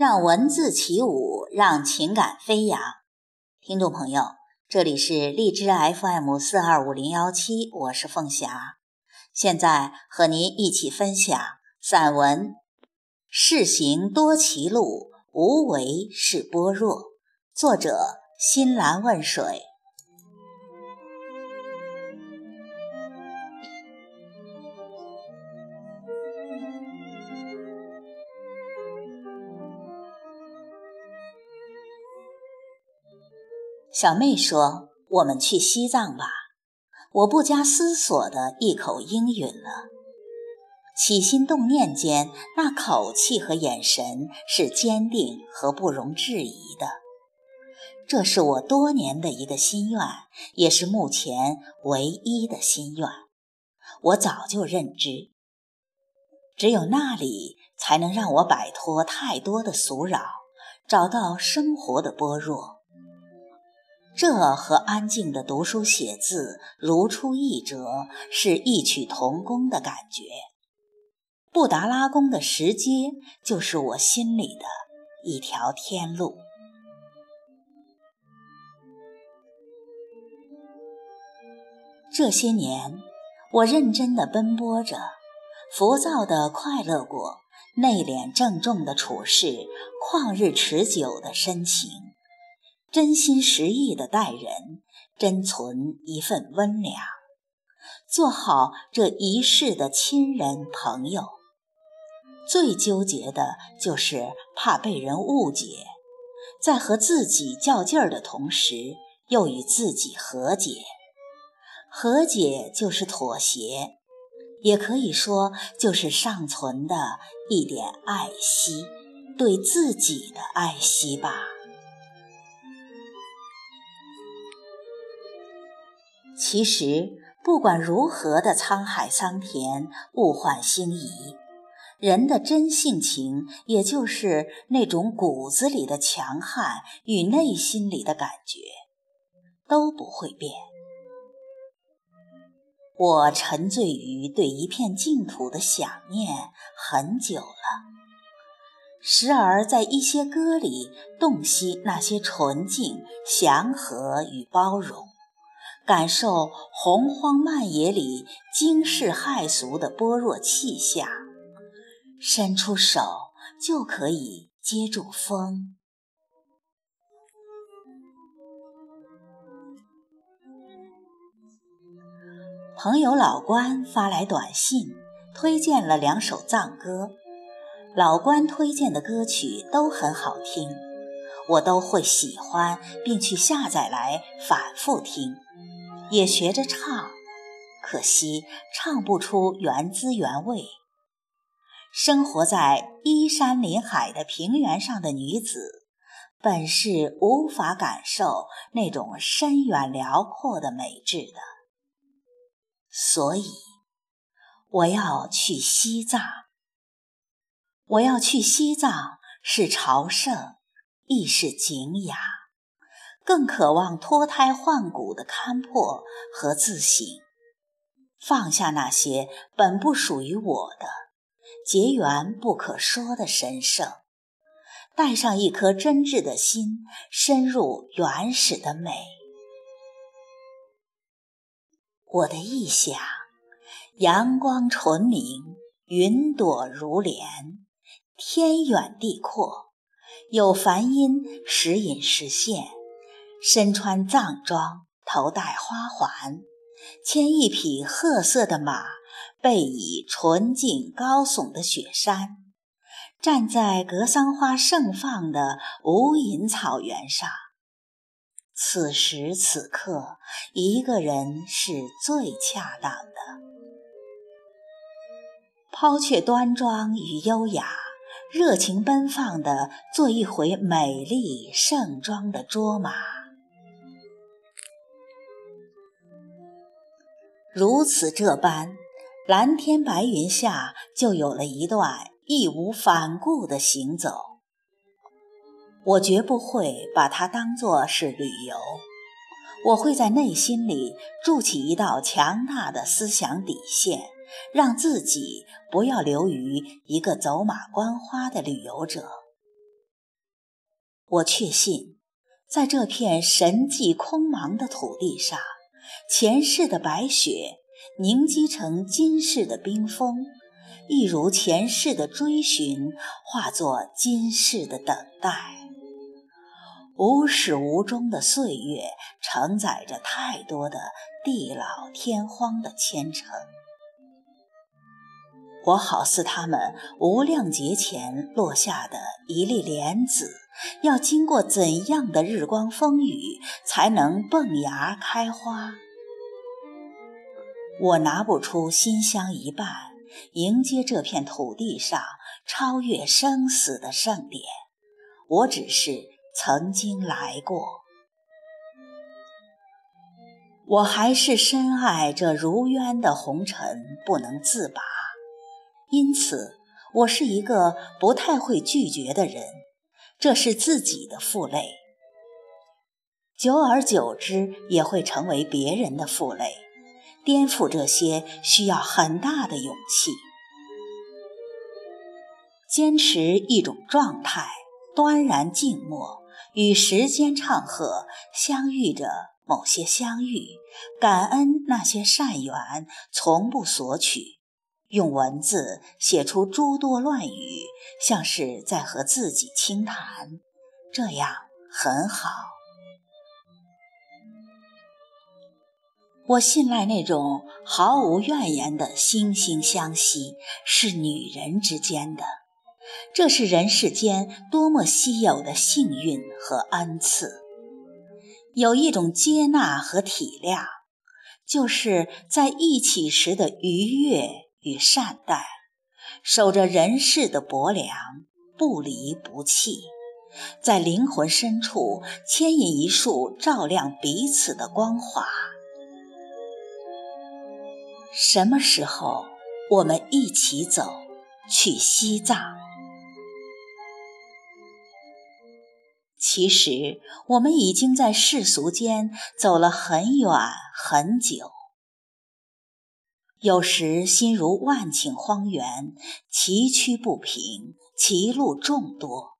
让文字起舞，让情感飞扬。听众朋友，这里是荔枝 FM 四二五零幺七，我是凤霞，现在和您一起分享散文《世行多歧路，无为是般若》，作者新兰问水。小妹说：“我们去西藏吧。”我不加思索的一口应允了。起心动念间，那口气和眼神是坚定和不容置疑的。这是我多年的一个心愿，也是目前唯一的心愿。我早就认知，只有那里才能让我摆脱太多的俗扰，找到生活的般若。这和安静的读书写字如出一辙，是异曲同工的感觉。布达拉宫的石阶就是我心里的一条天路。这些年，我认真的奔波着，浮躁的快乐过，内敛郑重的处事，旷日持久的深情。真心实意的待人，珍存一份温良，做好这一世的亲人朋友。最纠结的就是怕被人误解，在和自己较劲儿的同时，又与自己和解。和解就是妥协，也可以说就是尚存的一点爱惜，对自己的爱惜吧。其实，不管如何的沧海桑田、物换星移，人的真性情，也就是那种骨子里的强悍与内心里的感觉，都不会变。我沉醉于对一片净土的想念很久了，时而在一些歌里洞悉那些纯净、祥和与包容。感受洪荒漫野里惊世骇俗的般若气象，伸出手就可以接住风。朋友老关发来短信，推荐了两首藏歌。老关推荐的歌曲都很好听，我都会喜欢，并去下载来反复听。也学着唱，可惜唱不出原滋原味。生活在依山临海的平原上的女子，本是无法感受那种深远辽阔的美质的。所以，我要去西藏。我要去西藏，是朝圣，亦是景仰。更渴望脱胎换骨的勘破和自省，放下那些本不属于我的，结缘不可说的神圣，带上一颗真挚的心，深入原始的美。我的意想，阳光纯明，云朵如莲，天远地阔，有梵音时隐时现。身穿藏装，头戴花环，牵一匹褐色的马，背倚纯净高耸的雪山，站在格桑花盛放的无垠草原上。此时此刻，一个人是最恰当的。抛却端庄与优雅，热情奔放地做一回美丽盛装的卓玛。如此这般，蓝天白云下就有了一段义无反顾的行走。我绝不会把它当作是旅游，我会在内心里筑起一道强大的思想底线，让自己不要流于一个走马观花的旅游者。我确信，在这片神迹空茫的土地上，前世的白雪凝积成今世的冰封，一如前世的追寻化作今世的等待。无始无终的岁月，承载着太多的地老天荒的前程。我好似他们无量劫前落下的一粒莲子，要经过怎样的日光风雨，才能蹦芽开花？我拿不出心香一半，迎接这片土地上超越生死的盛典。我只是曾经来过，我还是深爱这如渊的红尘，不能自拔。因此，我是一个不太会拒绝的人，这是自己的负累，久而久之也会成为别人的负累。颠覆这些需要很大的勇气，坚持一种状态，端然静默，与时间唱和，相遇着某些相遇，感恩那些善缘，从不索取。用文字写出诸多乱语，像是在和自己倾谈，这样很好。我信赖那种毫无怨言的惺惺相惜，是女人之间的，这是人世间多么稀有的幸运和恩赐。有一种接纳和体谅，就是在一起时的愉悦。与善待，守着人世的薄凉，不离不弃，在灵魂深处牵引一束照亮彼此的光华。什么时候我们一起走去西藏？其实我们已经在世俗间走了很远很久。有时心如万顷荒原，崎岖不平，歧路众多，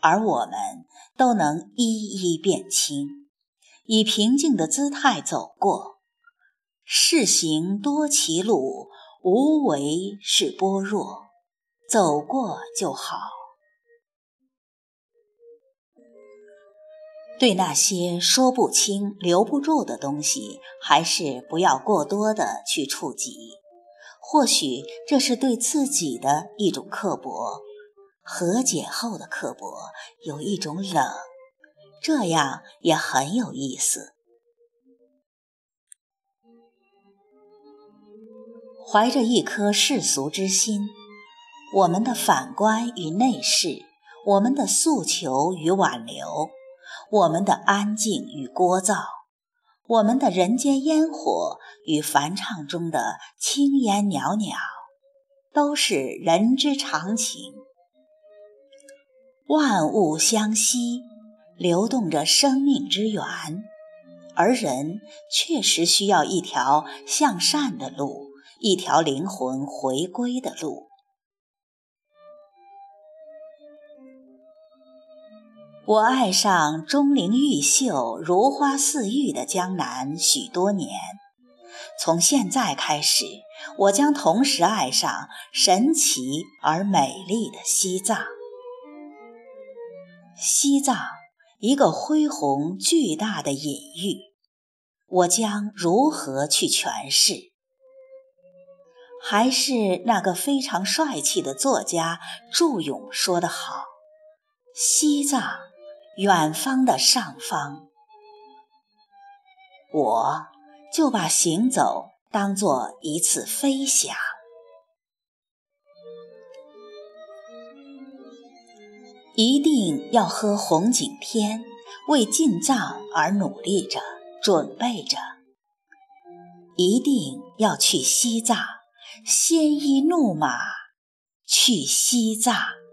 而我们都能一一辨清，以平静的姿态走过。世行多歧路，无为是般若，走过就好。对那些说不清、留不住的东西，还是不要过多的去触及。或许这是对自己的一种刻薄，和解后的刻薄有一种冷，这样也很有意思。怀着一颗世俗之心，我们的反观与内视，我们的诉求与挽留。我们的安静与聒噪，我们的人间烟火与梵唱中的青烟袅袅，都是人之常情。万物相吸，流动着生命之源，而人确实需要一条向善的路，一条灵魂回归的路。我爱上钟灵毓秀、如花似玉的江南许多年，从现在开始，我将同时爱上神奇而美丽的西藏。西藏，一个恢宏巨大的隐喻，我将如何去诠释？还是那个非常帅气的作家祝勇说得好：“西藏。”远方的上方，我就把行走当做一次飞翔。一定要喝红景天，为进藏而努力着，准备着。一定要去西藏，鲜衣怒马去西藏。